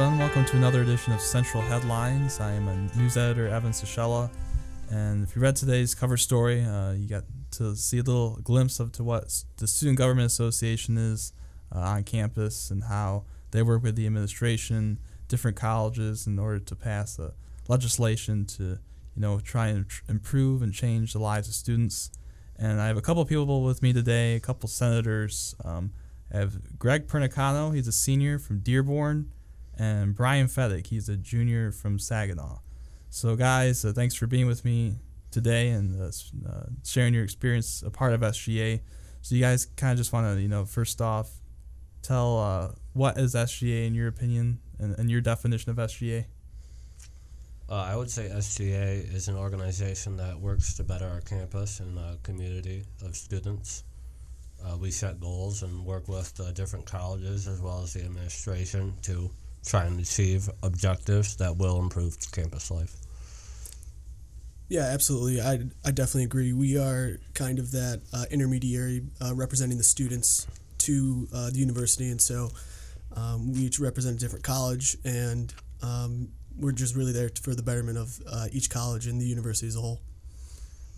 everyone. Welcome to another edition of Central Headlines. I am a news editor, Evan Sashella, and if you read today's cover story, uh, you got to see a little glimpse of to what the Student Government Association is uh, on campus and how they work with the administration, different colleges, in order to pass a legislation to you know try and tr- improve and change the lives of students. And I have a couple people with me today, a couple senators. Um, I have Greg Pernicano, he's a senior from Dearborn, and Brian Fettig, he's a junior from Saginaw. So, guys, uh, thanks for being with me today and uh, uh, sharing your experience, a part of SGA. So, you guys kind of just want to, you know, first off, tell uh, what is SGA in your opinion and, and your definition of SGA? Uh, I would say SGA is an organization that works to better our campus and community of students. Uh, we set goals and work with uh, different colleges as well as the administration to try and achieve objectives that will improve campus life. Yeah, absolutely. I, I definitely agree. We are kind of that uh, intermediary uh, representing the students to uh, the university, and so um, we each represent a different college, and um, we're just really there for the betterment of uh, each college and the university as a whole.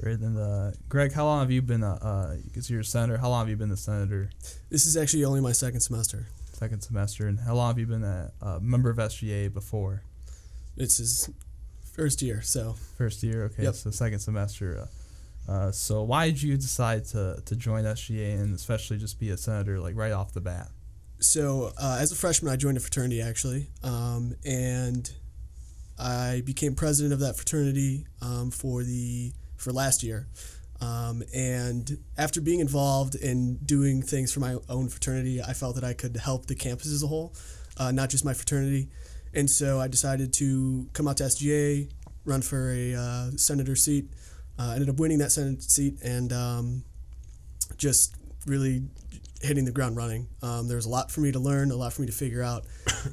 Right. And uh, Greg, how long have you been a, uh, because you're a senator, how long have you been a senator? This is actually only my second semester. Second semester. And how long have you been a, a member of SGA before? This is first year, so First year, okay. Yep. So second semester. Uh, uh, so why did you decide to, to join SGA and especially just be a senator like right off the bat? So uh, as a freshman, I joined a fraternity actually, um, and I became president of that fraternity um, for the for last year. Um, and after being involved in doing things for my own fraternity, I felt that I could help the campus as a whole, uh, not just my fraternity. And so I decided to come out to SGA, run for a uh, senator seat. Uh, ended up winning that senate seat, and um, just really hitting the ground running. Um, there was a lot for me to learn, a lot for me to figure out,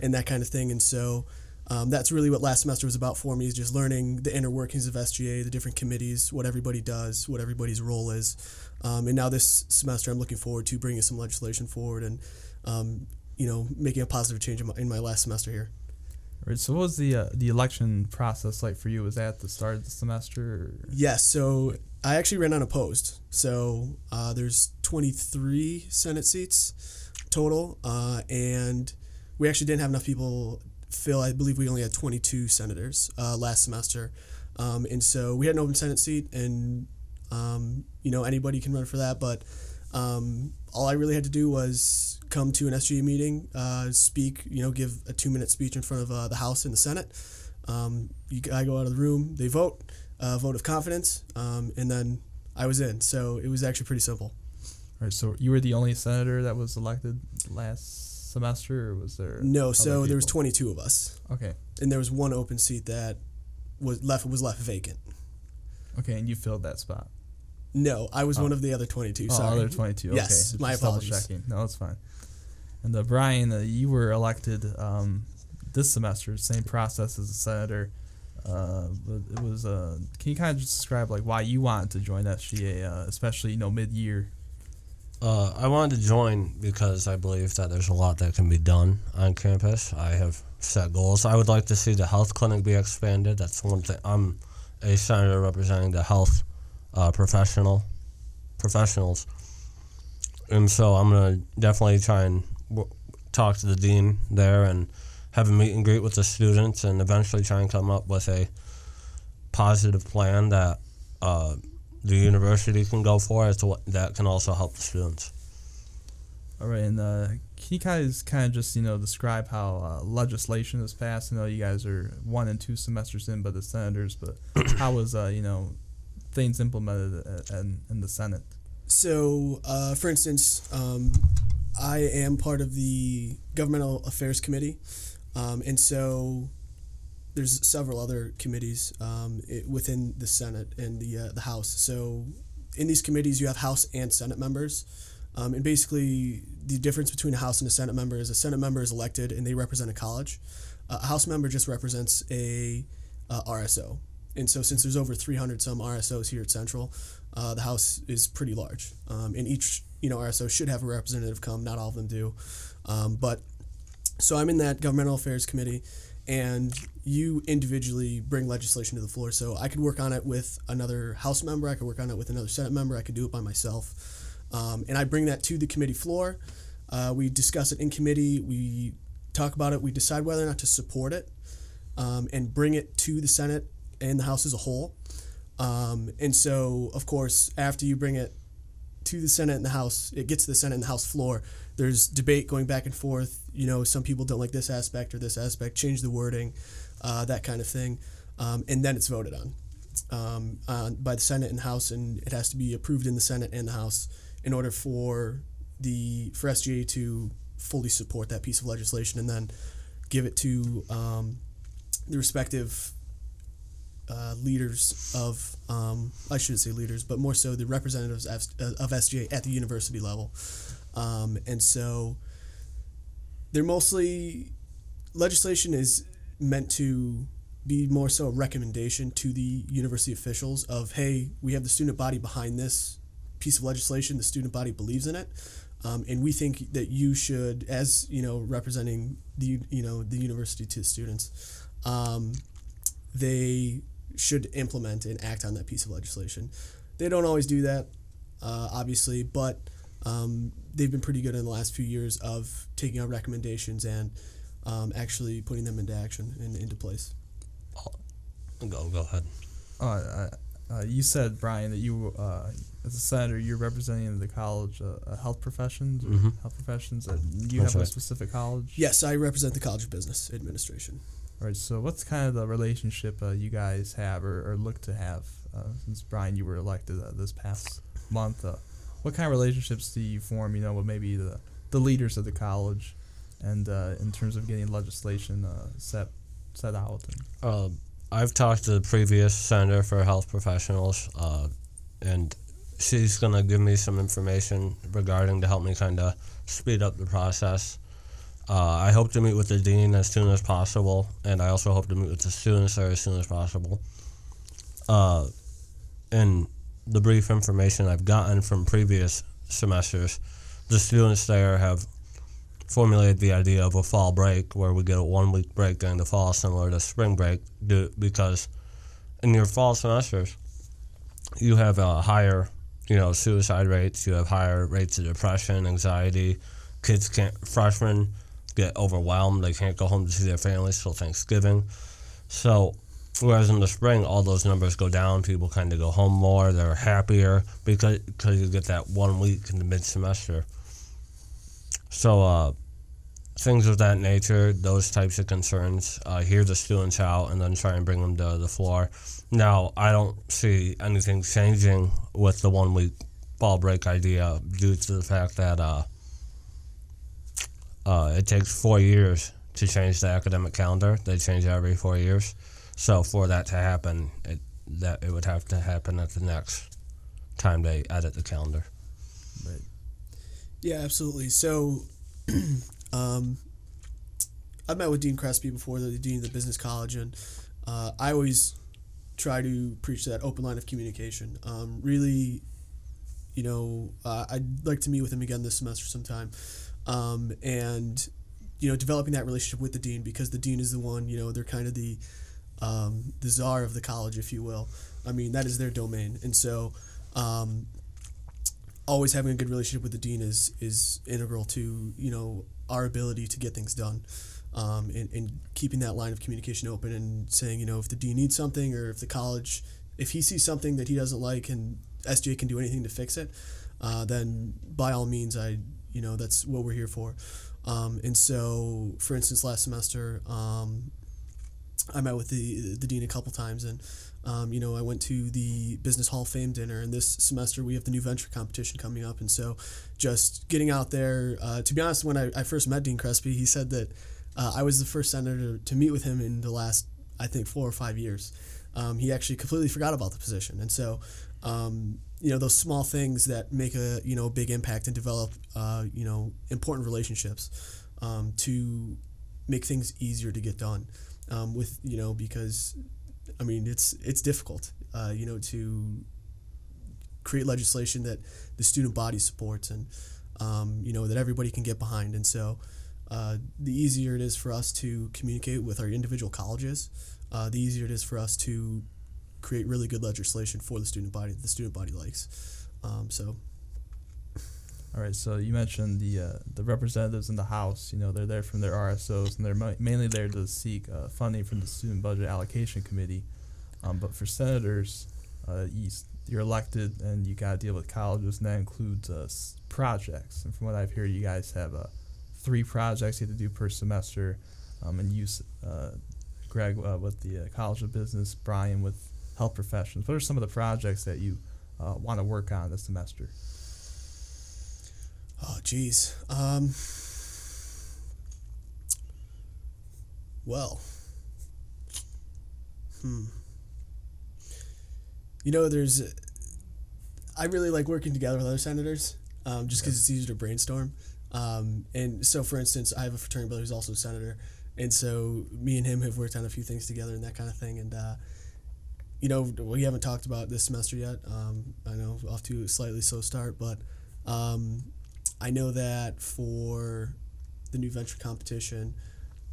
and that kind of thing. And so um, that's really what last semester was about for me is just learning the inner workings of SGA, the different committees, what everybody does, what everybody's role is. Um, and now this semester, I'm looking forward to bringing some legislation forward and, um, you know, making a positive change in my, in my last semester here. Right. So what was the uh, the election process like for you? Was that at the start of the semester? Or? Yes, so I actually ran unopposed. So uh, there's 23 Senate seats total, uh, and we actually didn't have enough people fill. I believe we only had 22 senators uh, last semester, um, and so we had an open Senate seat, and um, you know anybody can run for that. But um, all I really had to do was come to an SGA meeting, uh, speak, you know, give a two minute speech in front of uh, the House and the Senate. Um, you, I go out of the room, they vote, uh, vote of confidence, um, and then I was in. So it was actually pretty simple. Right. So you were the only senator that was elected last semester, or was there? No, so there was 22 of us, Okay. and there was one open seat that was left was left vacant. Okay, and you filled that spot. No, I was Oh. one of the other 22. Oh, sorry. other 22. Yes, okay. my Just double apologies. checking. No, it's fine. And uh, Brian, uh, you were elected um, this semester, same process as a senator. Uh, but it was. Uh, can you kind of just describe like why you wanted to join SGA, uh, especially you know mid year? Uh, I wanted to join because I believe that there's a lot that can be done on campus. I have set goals. I would like to see the health clinic be expanded. That's one thing. I'm a senator representing the health uh, professional professionals, and so I'm gonna definitely try and w- talk to the dean there and have a meet and greet with the students, and eventually try and come up with a positive plan that. Uh, the university can go for as to what that can also help the students. All right, and uh, can you guys kind of just you know describe how uh, legislation is passed? I know you guys are one and two semesters in, but the senators. But how was uh, you know things implemented at, in, in the Senate? So, uh, for instance, um, I am part of the Governmental Affairs Committee, um, and so there's several other committees um, i within the Senate and the uh, the House. So, in these committees, you have House and Senate members, um, and basically the difference between a House and a Senate member is a Senate member is elected and they represent a college. Uh, a House member just represents a uh, RSO. And so, since there's over 300 some RSOs here at Central, uh, the House is pretty large, um, and each you know RSO should have a representative come. Not all of them do, um, but so I'm in that governmental affairs committee, and you individually bring legislation to the floor. So I could work on it with another House member. I could work on it with another Senate member. I could do it by myself, um, and I bring that to the committee floor. Uh, we discuss it in committee. We talk about it. We decide whether or not to support it, um, and bring it to the Senate and the House as a whole. Um, and so, of course, after you bring it to the Senate and the House, it gets to the Senate and the House floor. There's debate going back and forth. You know, some people don't like this aspect or this aspect, change the wording, uh, that kind of thing. Um, and then it's voted on um, uh, by the Senate and House, and it has to be approved in the Senate and the House in order for the for SGA to fully support that piece of legislation and then give it to um, the respective uh, leaders of, um, I shouldn't say leaders, but more so the representatives of, of SGA at the university level. Um, and so they're mostly, legislation is meant to be more so a recommendation to the university officials of, hey, we have the student body behind this piece of legislation, the student body believes in it. Um, and we think that you should, as you know, representing the you know the university to students, um, they should implement and act on that piece of legislation. They don't always do that, uh, obviously, but um, they've been pretty good in the last few years of taking our recommendations and um, actually putting them into action and into place. Go go ahead. Uh, uh, you said Brian that you, uh, as a senator, you're representing the college, uh, health professions, Mhm. health professions. Uh, do you That's have a specific college? Yes, I represent the College of Business Administration. All right. So, what's kind of the relationship uh, you guys have or, or look to have? Uh, since Brian, you were elected uh, this past month, uh, what kind of relationships do you form? You know, with maybe the the leaders of the college, and uh, in terms of getting legislation uh, set set out. And, Uh, I've talked to the previous senator for health professionals, uh, and she's gonna give me some information regarding to help me kind of speed up the process. Uh, I hope to meet with the dean as soon as possible, and I also hope to meet with the students there as soon as possible. Uh, in the brief information I've gotten from previous semesters, the students there have formulated the idea of a fall break where we get a one week break during the fall similar to spring break because in your fall semesters you have a higher you know suicide rates you have higher rates of depression anxiety. Kids can't freshmen get overwhelmed they can't go home to see their families till thanksgiving. So whereas in the spring all those numbers go down people kind of go home more they're happier because because you get that one week in the mid semester so uh, things of that nature, those types of concerns, uh, hear the students out and then try and bring them to the floor. Now, I don't see anything changing with the one week ball break idea due to the fact that uh, uh, it takes four years to change the academic calendar. They change every four years. So for that to happen, it that it would have to happen at the next time they edit the calendar. but Yeah, absolutely. So, um, I've met with Dean Crespy before, the dean of the business college, and uh, I always try to preach that open line of communication. Um, really, you know, uh, I'd like to meet with him again this semester sometime, um, and you know, developing that relationship with the dean because the dean is the one. You know, they're kind of the um, the czar of the college, if you will. I mean, that is their domain, and so. Um, always having a good relationship with the dean is is integral to you know our ability to get things done um, and, and keeping that line of communication open and saying you know if the dean needs something or if the college if he sees something that he doesn't like and SJ can do anything to fix it uh, then by all means I you know that's what we're here for um, and so for instance last semester um, I met with the the dean a couple times and um, you know, I went to the Business Hall of Fame dinner, and this semester we have the new venture competition coming up. And so, just getting out there, uh, to be honest, when I, I first met Dean Crespy, he said that uh, I was the first senator to meet with him in the last, I think, four or five years. Um, he actually completely forgot about the position. And so, um, you know, those small things that make a, you know, big impact and develop, uh, you know, important relationships um, to make things easier to get done um, with, you know, because I mean, it's it's difficult, uh, you know, to create legislation that the student body supports and um, you know that everybody can get behind. And so, uh, the easier it is for us to communicate with our individual colleges, uh, the easier it is for us to create really good legislation for the student body that the student body likes. Um, so All right, so you mentioned the uh, the representatives in the House. You know, they're there from their RSOs, and they're mainly there to seek uh, funding from the Student Budget Allocation Committee. Um, but for senators, uh, you, you're elected, and you got to deal with colleges, and that includes uh, projects. And from what I've heard, you guys have uh, three projects you have to do per semester, um, and you, uh, Greg, with the College of Business, Brian with health professions. What are some of the projects that you want to work on this semester? Oh, geez. Um, well, hmm. You know, there's. I really like working together with other senators, um, just because it's easier to brainstorm. Um, and so, for instance, I have a fraternity brother who's also a senator, and so me and him have worked on a few things together and that kind of thing. And uh, you know, we haven't talked about this semester yet. Um, I know off to a slightly slow start, but um, I know that for the new venture competition,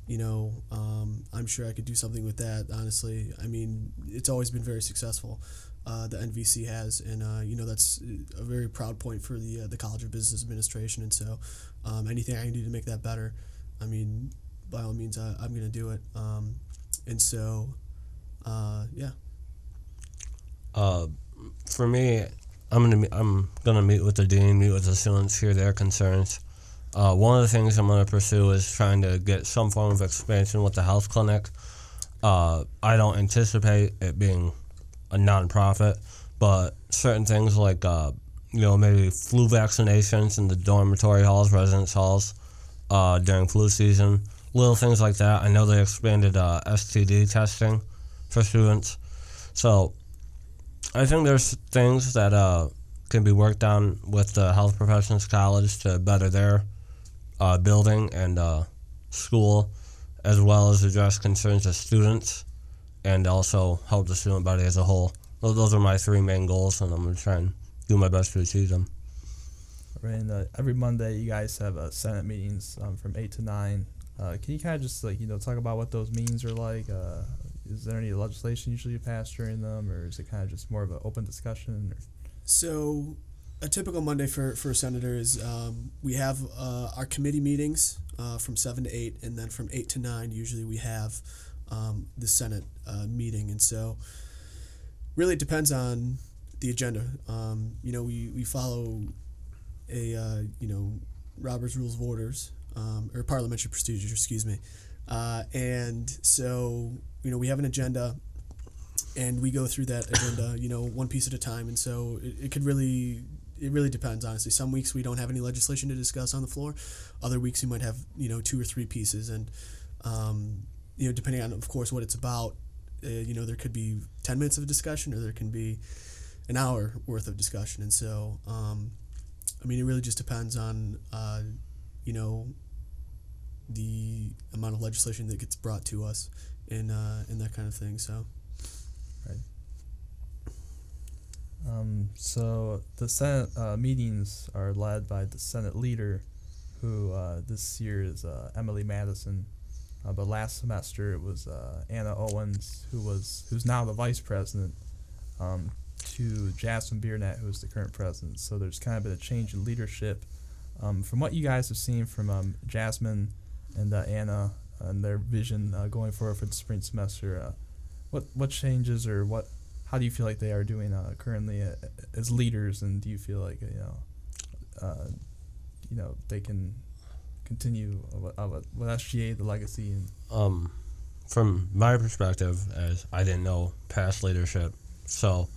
you know, um, I'm sure I could do something with that. Honestly, I mean, it's always been very successful. Uh, the NVC has, and uh, you know that's a very proud point for the uh, the College of Business Administration. And so, um, anything I can do to make that better, I mean, by all means, I, I'm going to do it. Um, and so, uh, yeah. Uh, for me, I'm gonna me- I'm gonna meet with the dean, meet with the students, hear their concerns. Uh, one of the things I'm gonna pursue is trying to get some form of expansion with the health clinic. Uh, I don't anticipate it being a nonprofit, but certain things like uh, you know maybe flu vaccinations in the dormitory halls, residence halls uh, during flu season, little things like that. I know they expanded uh, STD testing for students, so I think there's things that uh, can be worked on with the Health Professions College to better their uh, building and uh, school, as well as address concerns of students and also help the student body as a whole. Those are my three main goals, and I'm going to try and do my best to achieve them. Right, and uh, every Monday you guys have uh, Senate meetings um, from eight to nine. Uh, can you kind of just like you know talk about what those meetings are like? Is there any legislation usually passed during them, or is it kind of just more of an open discussion? Or? So, a typical Monday for, for a senator is um, we have uh, our committee meetings uh, from 7 to 8, and then from 8 to 9, usually we have um, the Senate uh, meeting. And so, really, it depends on the agenda. Um, you know, we, we follow a, uh, you know, Robert's Rules of Orders, um, or parliamentary procedures, excuse me. Uh, and so, you know, we have an agenda and we go through that agenda, you know, one piece at a time. And so it, it could really, it really depends, honestly. Some weeks we don't have any legislation to discuss on the floor. Other weeks we might have, you know, two or three pieces. And, um, you know, depending on, of course, what it's about, uh, you know, there could be 10 minutes of discussion or there can be an hour worth of discussion. And so, um, I mean, it really just depends on, uh, you know, the amount of legislation that gets brought to us and, uh, and that kind of thing. So. right. Um, so the Senate uh, meetings are led by the Senate leader, who uh, this year is uh, Emily Madison, uh, but last semester it was uh, Anna Owens, who was who's now the vice president, um, to Jasmine Biernet, who is the current president. So there's kind of been a change in leadership. Um, from what you guys have seen from um, Jasmine and uh, Anna and their vision uh, going forward for the spring semester, uh, what what changes or what how do you feel like they are doing uh, currently uh, as leaders, and do you feel like you know, you know, they can continue of, with SGA the legacy and Um, from my perspective, as I didn't know past leadership, so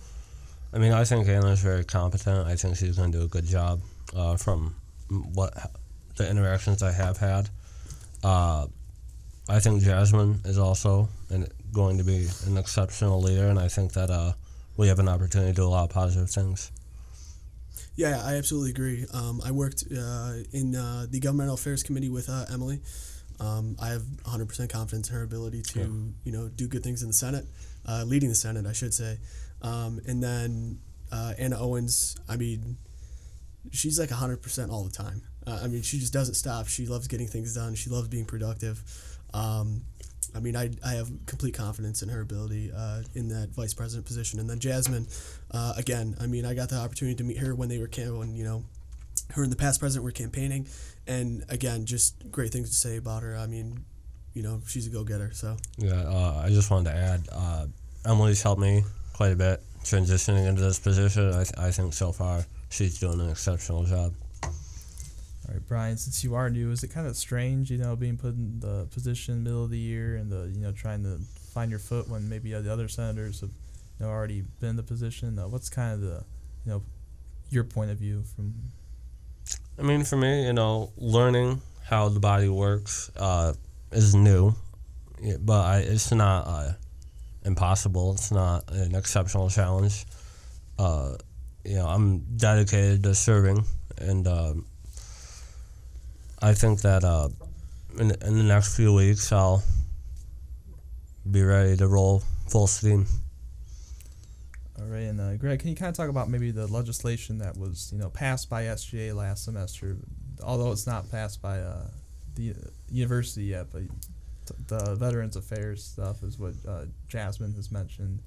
I mean, I think Anna's very competent. I think she's going to do a good job. Uh, from what the interactions I have had, uh, I think Jasmine is also an, going to be an exceptional leader, and I think that uh, we have an opportunity to do a lot of positive things. Yeah, I absolutely agree. Um, I worked uh, in uh, the governmental affairs committee with uh, Emily. Um, I have 100% confidence in her ability to, Yeah. you know, do good things in the Senate, uh, leading the Senate, I should say. Um, and then uh, Anna Owens, I mean, she's like 100% all the time. Uh, I mean, she just doesn't stop. She loves getting things done. She loves being productive. Um, I mean, I, I have complete confidence in her ability uh, in that vice president position. And then Jasmine, uh, again, I mean, I got the opportunity to meet her when they were you know, her and the past president were campaigning, and again, just great things to say about her. I mean, you know, she's a go getter. So Yeah, uh, I just wanted to add, uh, Emily's helped me quite a bit transitioning into this position. I, I think so far she's doing an exceptional job. Brian. Since you are new, is it kind of strange, you know, being put in the position middle of the year and the you know trying to find your foot when maybe the other senators have you know already been in the position? Uh, what's kind of the you know your point of view from I mean, for me, you know, learning how the body works uh, is new, but I, it's not uh, impossible. It's not an exceptional challenge. Uh, you know, I'm dedicated to serving, and um, I think that uh, in, in the next few weeks, I'll be ready to roll full steam. All right, and uh, Greg, can you kind of talk about maybe the legislation that was you know passed by SGA last semester, although it's not passed by uh, the university yet, but the Veterans Affairs stuff is what uh, Jasmine has mentioned.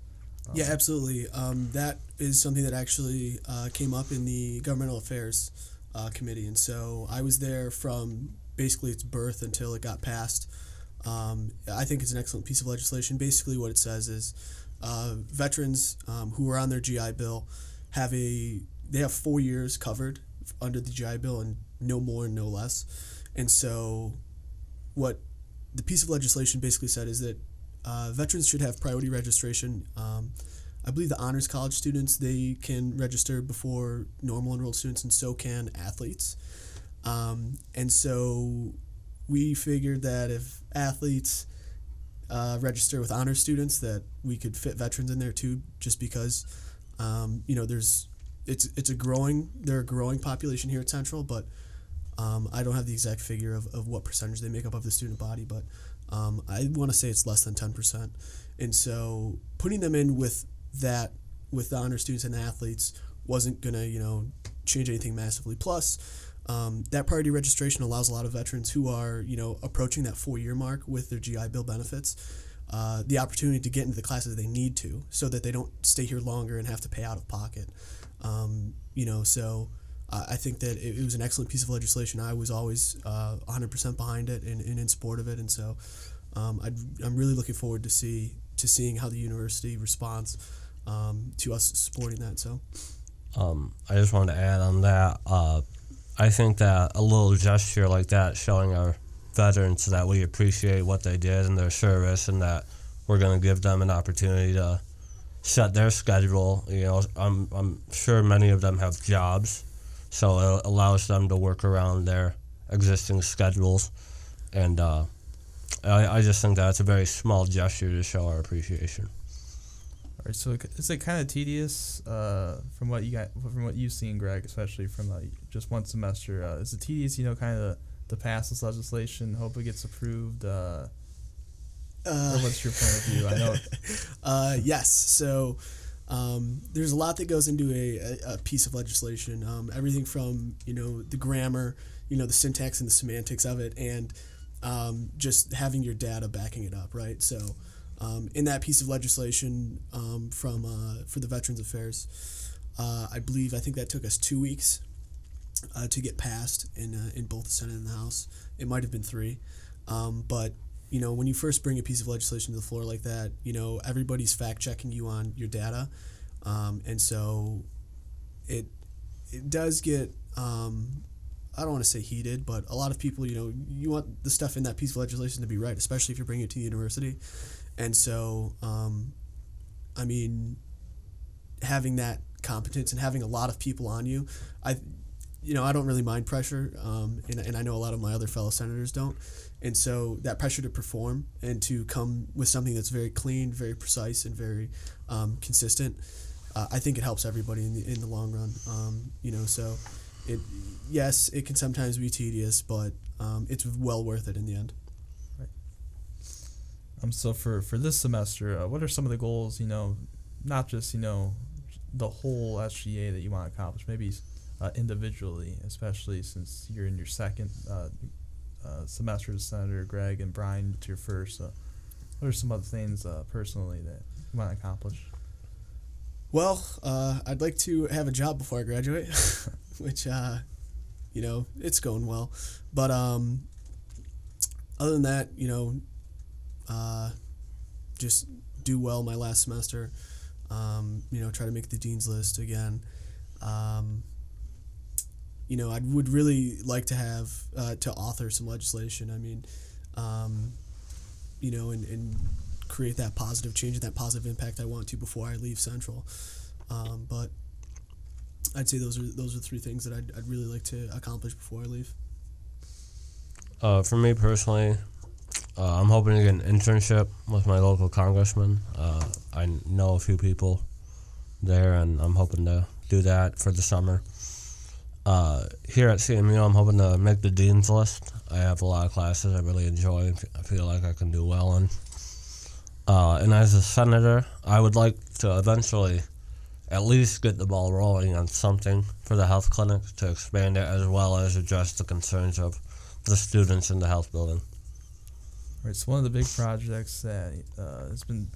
Um, yeah, absolutely. Um, that is something that actually uh, came up in the governmental affairs uh, committee, and so I was there from basically its birth until it got passed. Um, I think it's an excellent piece of legislation. Basically, what it says is uh, veterans um, who are on their GI Bill have a they have four years covered under the GI Bill and no more and no less. And so, what the piece of legislation basically said is that uh, veterans should have priority registration. Um, I believe the honors college students they can register before normal enrolled students, and so can athletes. Um, and so we figured that if athletes uh, register with honor students, that we could fit veterans in there too, just because um, you know there's it's it's a growing they're a growing population here at Central, but um, I don't have the exact figure of, of what percentage they make up of the student body, but um, I want to say it's less than ten percent, and so putting them in with that with the honor students and the athletes wasn't gonna you know change anything massively. Plus, um, that priority registration allows a lot of veterans who are you know approaching that four year mark with their GI Bill benefits. Uh, the opportunity to get into the classes they need to, so that they don't stay here longer and have to pay out of pocket. Um, you know, so uh, I think that it, it, was an excellent piece of legislation. I was always uh, 100% behind it and, and, in support of it, and so um, i am really looking forward to see to seeing how the university responds um, to us supporting that. So, um, I just wanted to add on that. Uh, I think that a little gesture like that, showing our veterans that we appreciate what they did in their service, and that we're going to give them an opportunity to set their schedule. You know, I'm I'm sure many of them have jobs, so it allows them to work around their existing schedules, and uh, I I just think that's a very small gesture to show our appreciation. All right, so is it kind of tedious uh, from what you got from what you've seen, Greg, especially from uh, just one semester? Uh, is it tedious, you know, kind of to pass this legislation, hope it gets approved? Uh, uh, what's your point of view? I know. uh, yes. So um, there's a lot that goes into a, a, a piece of legislation. Um, everything from you know the grammar, you know the syntax and the semantics of it, and um, just having your data backing it up, right? So um, in that piece of legislation um, from uh, for the Veterans Affairs, uh, I believe I think that took us two weeks uh, to get passed in uh, in both the Senate and the House. It might have been three, um, but you know, when you first bring a piece of legislation to the floor like that, you know, everybody's fact checking you on your data, um, and so it it does get um, I don't want to say heated, but a lot of people, you know, you want the stuff in that piece of legislation to be right, especially if you're bringing it to the university, and so um, I mean, having that competence and having a lot of people on you, I you know, I don't really mind pressure, um, and, and I know a lot of my other fellow senators don't. And so that pressure to perform and to come with something that's very clean, very precise, and very um, consistent, uh, I think it helps everybody in the in the long run. Um, you know, so it yes, it can sometimes be tedious, but um, it's well worth it in the end. Um. So for for this semester, uh, what are some of the goals? You know, not just you know the whole SGA that you want to accomplish. Maybe uh, individually, especially since you're in your second uh, uh, semester as Senator Greg and Brian to your first. Uh, what are some other things uh, personally that you want to accomplish? Well, uh, I'd like to have a job before I graduate, which, uh, you know, it's going well. But um, other than that, you know, uh, just do well my last semester. Um, you know, try to make the dean's list again. Um, you know, I would really like to have uh, to author some legislation. I mean, um, you know, and, and create that positive change and that positive impact I want to before I leave Central. Um, but I'd say those are those are three things that I'd, I'd really like to accomplish before I leave. Uh, for me personally, uh, I'm hoping to get an internship with my local congressman. Uh, I know a few people there, and I'm hoping to do that for the summer. Uh, here at CMU, I'm hoping to make the dean's list. I have a lot of classes I really enjoy. I feel like I can do well in. Uh, and as a senator, I would like to eventually at least get the ball rolling on something for the health clinic to expand it as well as address the concerns of the students in the health building. So one of the big projects that uh, has been,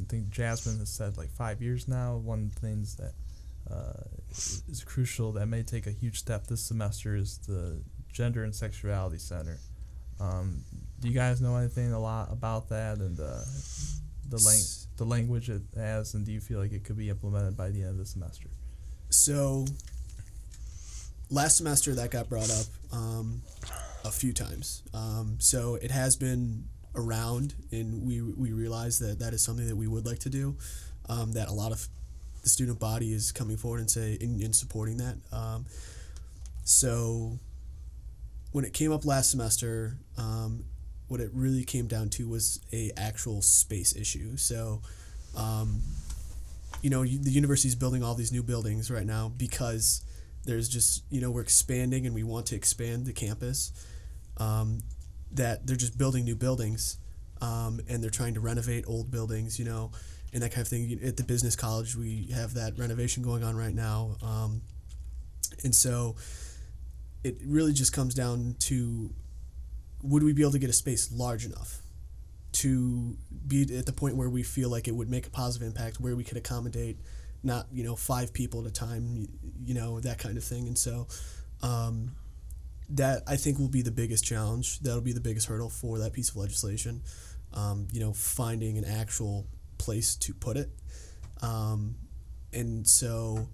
I think Jasmine has said like five years now. One of the things that uh, is crucial that may take a huge step this semester is the Gender and Sexuality Center. Um, do you guys know anything a lot about that and uh, the lang- the language it has, and do you feel like it could be implemented by the end of the semester? So last semester that got brought up um, a few times. Um, so it has been around, and we we realize that that is something that we would like to do. Um, that a lot of the student body is coming forward and say in, in supporting that. Um, so when it came up last semester, um, what it really came down to was a actual space issue. So, um, you know, the university is building all these new buildings right now because there's just you know we're expanding and we want to expand the campus. Um, that they're just building new buildings, um, and they're trying to renovate old buildings. You know, and that kind of thing. At the business college, we have that renovation going on right now, um, and so it really just comes down to would we be able to get a space large enough to be at the point where we feel like it would make a positive impact where we could accommodate not you know five people at a time you know that kind of thing and so um, that i think will be the biggest challenge that'll be the biggest hurdle for that piece of legislation um, you know finding an actual place to put it um, and so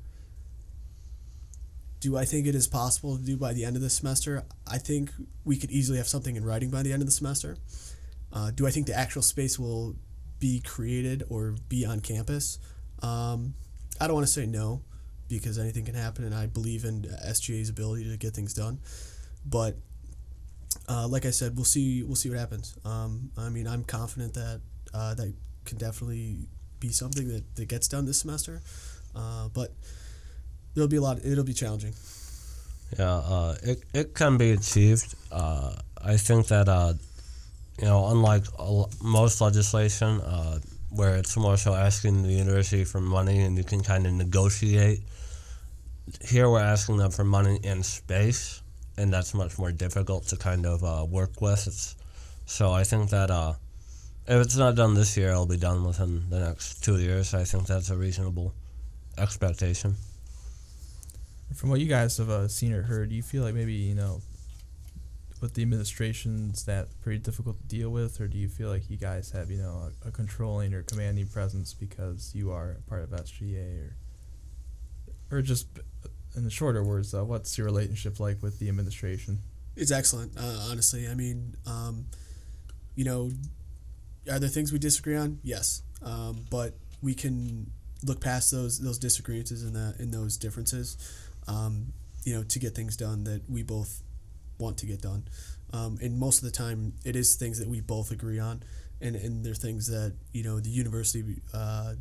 do I think it is possible to do by the end of the semester? I think we could easily have something in writing by the end of the semester. Uh, do I think the actual space will be created or be on campus? Um, I don't want to say no because anything can happen, and I believe in SGA's ability to get things done. But uh, like I said, we'll see. We'll see what happens. Um, I mean, I'm confident that uh, that can definitely be something that, that gets done this semester. Uh, but there'll be a lot. It'll be challenging. Yeah, uh, it it can be achieved. Uh, I think that uh, you know, unlike most legislation, where it's more so asking the university for money and you can kind of negotiate. Here we're asking them for money and space, and that's much more difficult to kind of uh, work with. It's, so I think that uh, if it's not done this year, it'll be done within the next two years. I think that's a reasonable expectation. From what you guys have uh, seen or heard, do you feel like maybe you know, with the administrations that pretty difficult to deal with, or do you feel like you guys have you know a, a controlling or commanding presence because you are part of SGA, or or just in the shorter words, uh, what's your relationship like with the administration? It's excellent, uh, honestly. I mean, um, you know, are there things we disagree on? Yes, um, but we can look past those those disagreements and that and those differences um, you know, to get things done that we both want to get done. Um, and most of the time, it is things that we both agree on, and and they're things that you know the university, uh,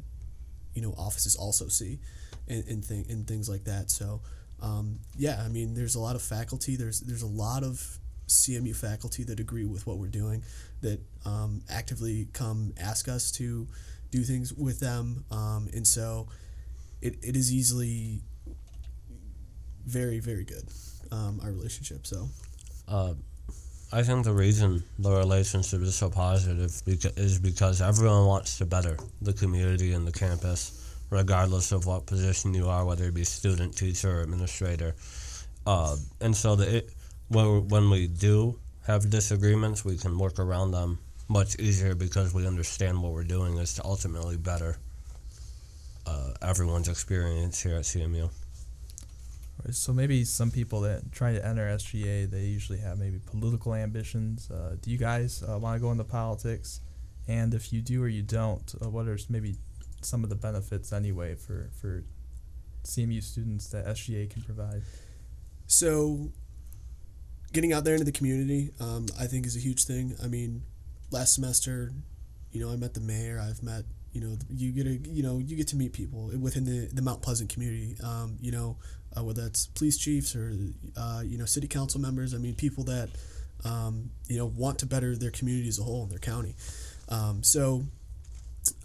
you know, offices also see, and and, thing, and things like that. So, um, yeah, I mean, there's a lot of faculty. There's there's a lot of CMU faculty that agree with what we're doing, that um, actively come ask us to do things with them, um, and so it, it is easily very very good. Um, our relationship. So Uh, I think the reason the relationship is so positive beca- is because everyone wants to better the community and the campus, regardless of what position you are, whether it be student, teacher, or administrator. Uh, and so the, it, when, when we do have disagreements, we can work around them much easier because we understand what we're doing is to ultimately better uh, everyone's experience here at CMU. So maybe some people that try to enter SGA, they usually have maybe political ambitions. Uh, do you guys uh, want to go into politics? And if you do or you don't, uh, what are maybe some of the benefits anyway for, for CMU students that SGA can provide? So, getting out there into the community, um, I think, is a huge thing. I mean, last semester, you know, I met the mayor. I've met, you know, you get a, you know, you get to meet people within the, the Mount Pleasant community. Um, you know, uh, whether that's police chiefs or, uh, you know, city council members. I mean, people that, um, you know, want to better their community as a whole in their county. Um, so,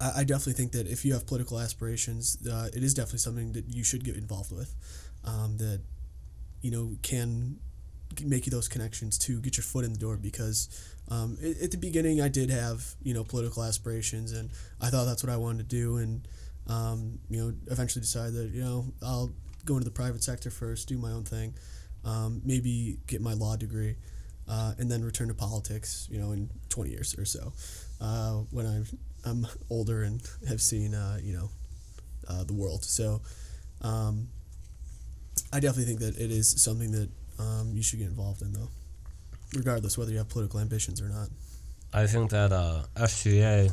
I, I definitely think that if you have political aspirations, uh, it is definitely something that you should get involved with. Um, that you know can make you those connections to get your foot in the door because um, at the beginning I did have you know political aspirations and I thought that's what I wanted to do and um, you know eventually decided that you know I'll go into the private sector first do my own thing um, maybe get my law degree uh, and then return to politics you know in 20 years or so uh, when I'm, I'm older and have seen uh, you know uh, the world so um, I definitely think that it is something that um, you should get involved in, though, regardless whether you have political ambitions or not. I think that uh, SGA,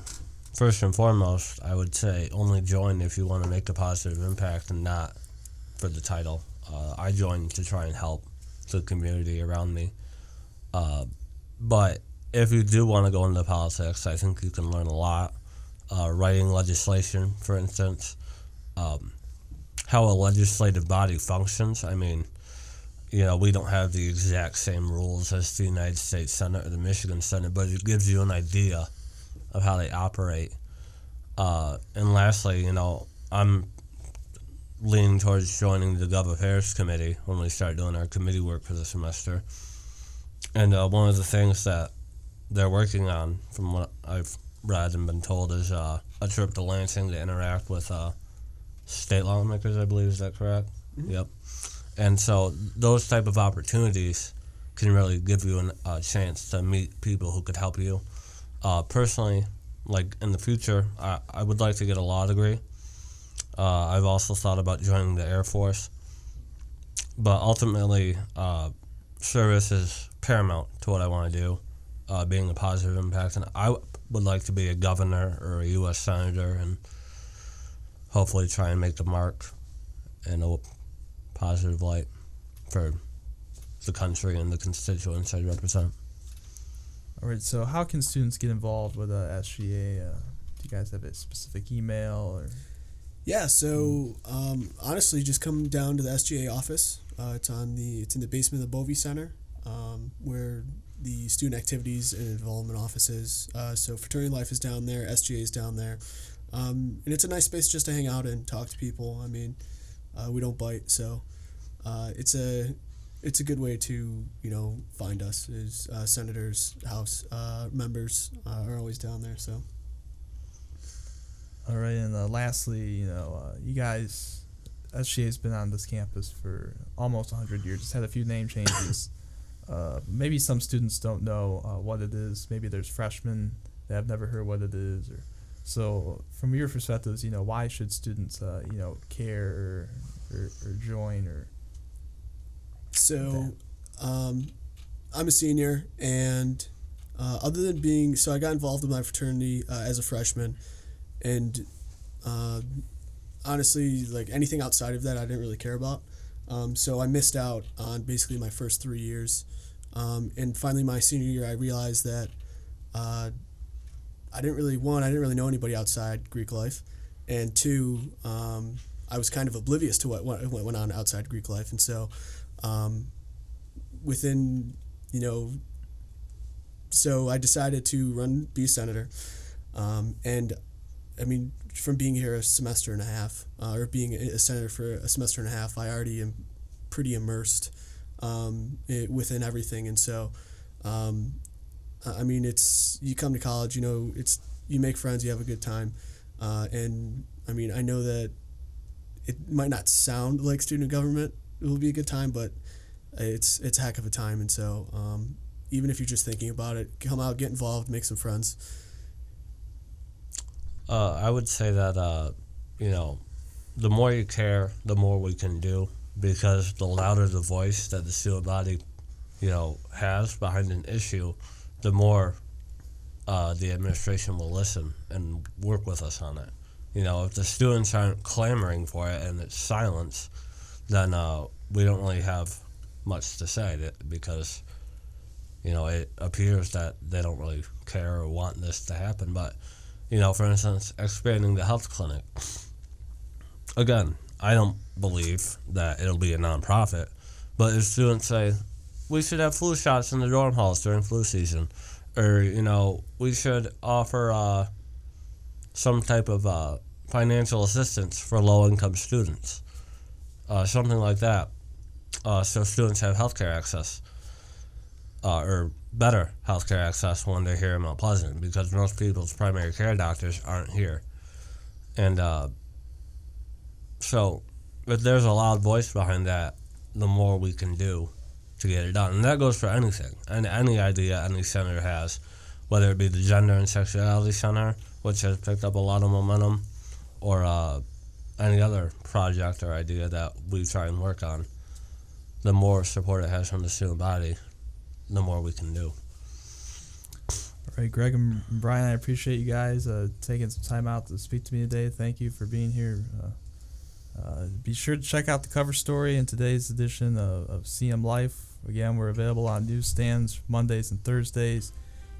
first and foremost, I would say only join if you want to make a positive impact and not for the title. Uh, I joined to try and help the community around me. Uh, but if you do want to go into politics, I think you can learn a lot. Uh, writing legislation, for instance, um, how a legislative body functions. I mean, you know, we don't have the exact same rules as the United States Senate or the Michigan Senate, but it gives you an idea of how they operate. Uh, and lastly, you know, I'm leaning towards joining the Gov Affairs Committee when we start doing our committee work for the semester. And uh, one of the things that they're working on, from what I've read and been told, is uh, a trip to Lansing to interact with uh, state lawmakers. I believe is that correct? Yep. And so those type of opportunities can really give you an- a chance to meet people who could help you. Uh, personally, like in the future, I, I would like to get a law degree. Uh, I've also thought about joining the Air Force. But ultimately, uh, service is paramount to what I want to do, uh, being a positive impact. And I would like to be a governor or a U.S. senator and hopefully try and make the mark in a positive light for the country and the constituents I represent. All right. So how can students get involved with uh, SGA? Uh, do you guys have a specific email or? Yeah, so um, honestly, just come down to the SGA office. Uh, it's on the it's in the basement of the Bovee Center, um, where the student activities and involvement offices. Uh, so fraternity life is down there, SGA is down there, um, and it's a nice space just to hang out and talk to people. I mean, uh, we don't bite, so uh, it's a it's a good way to you know find us. Is uh, senators, House uh, members are always down there. So All right, and uh, lastly, you know, uh, you guys, SGA has been on this campus for almost 100 years. It's had a few name changes. uh, maybe some students don't know uh, what it is. Maybe there's freshmen that have never heard what it is. Or so, from your perspectives, you know, why should students, uh, you know, care or, or, or join or So, um, I'm a senior, and uh, other than being, so I got involved in my fraternity uh, as a freshman, and uh, honestly, like anything outside of that, I didn't really care about. Um, so I missed out on basically my first three years, um, and finally my senior year, I realized that uh, I didn't really one, I didn't really know anybody outside Greek life, and two, um, I was kind of oblivious to what, what what went on outside Greek life, and so um, within you know so i decided to run be a senator. Um, and i mean from being here a semester and a half uh, or being a senator for a semester and a half i already am pretty immersed um, it, within everything, and so um, I mean, it's you come to college, you know, it's you make friends, you have a good time, uh, and I mean, I know that it might not sound like student government it will be a good time, but it's it's a heck of a time, and so um, even if you're just thinking about it, come out, get involved, make some friends. Uh, I would say that uh, you know, the more you care, the more we can do because the louder the voice that the student body, you know, has behind an issue, the more uh, the administration will listen and work with us on it. You know, if the students aren't clamoring for it and it's silence, then uh, we don't really have much to say because, you know, it appears that they don't really care or want this to happen. But, you know, for instance, expanding the health clinic. Again, I don't believe that it'll be a nonprofit, but if students say, we should have flu shots in the dorm halls during flu season, or, you know, we should offer uh, some type of uh, financial assistance for low income students, uh, something like that, uh, so students have healthcare access, uh, or better healthcare access when they're here in Mount Pleasant, because most people's primary care doctors aren't here. And uh, so, if there's a loud voice behind that, the more we can do to get it done. And that goes for anything, and any idea any center has, whether it be the Gender and Sexuality Center, which has picked up a lot of momentum, or uh, any other project or idea that we try and work on. The more support it has from the student body, the more we can do. All right, Greg and Brian, I appreciate you guys uh, taking some time out to speak to me today. Thank you for being here. Uh, uh, be sure to check out the cover story in today's edition of, of CM Life. Again, we're available on newsstands Mondays and Thursdays.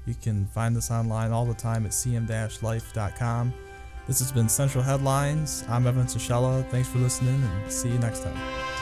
You can find us online all the time at cm-life.com. This has been Central Headlines. I'm Evan Sasiela. Thanks for listening and see you next time.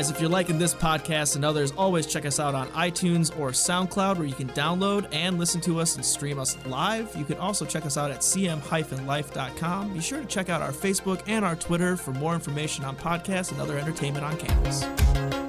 Guys, if you're liking this podcast and others, always check us out on iTunes or SoundCloud where you can download and listen to us and stream us live. You can also check us out at cm-life.com. Be sure to check out our Facebook and our Twitter for more information on podcasts and other entertainment on campus.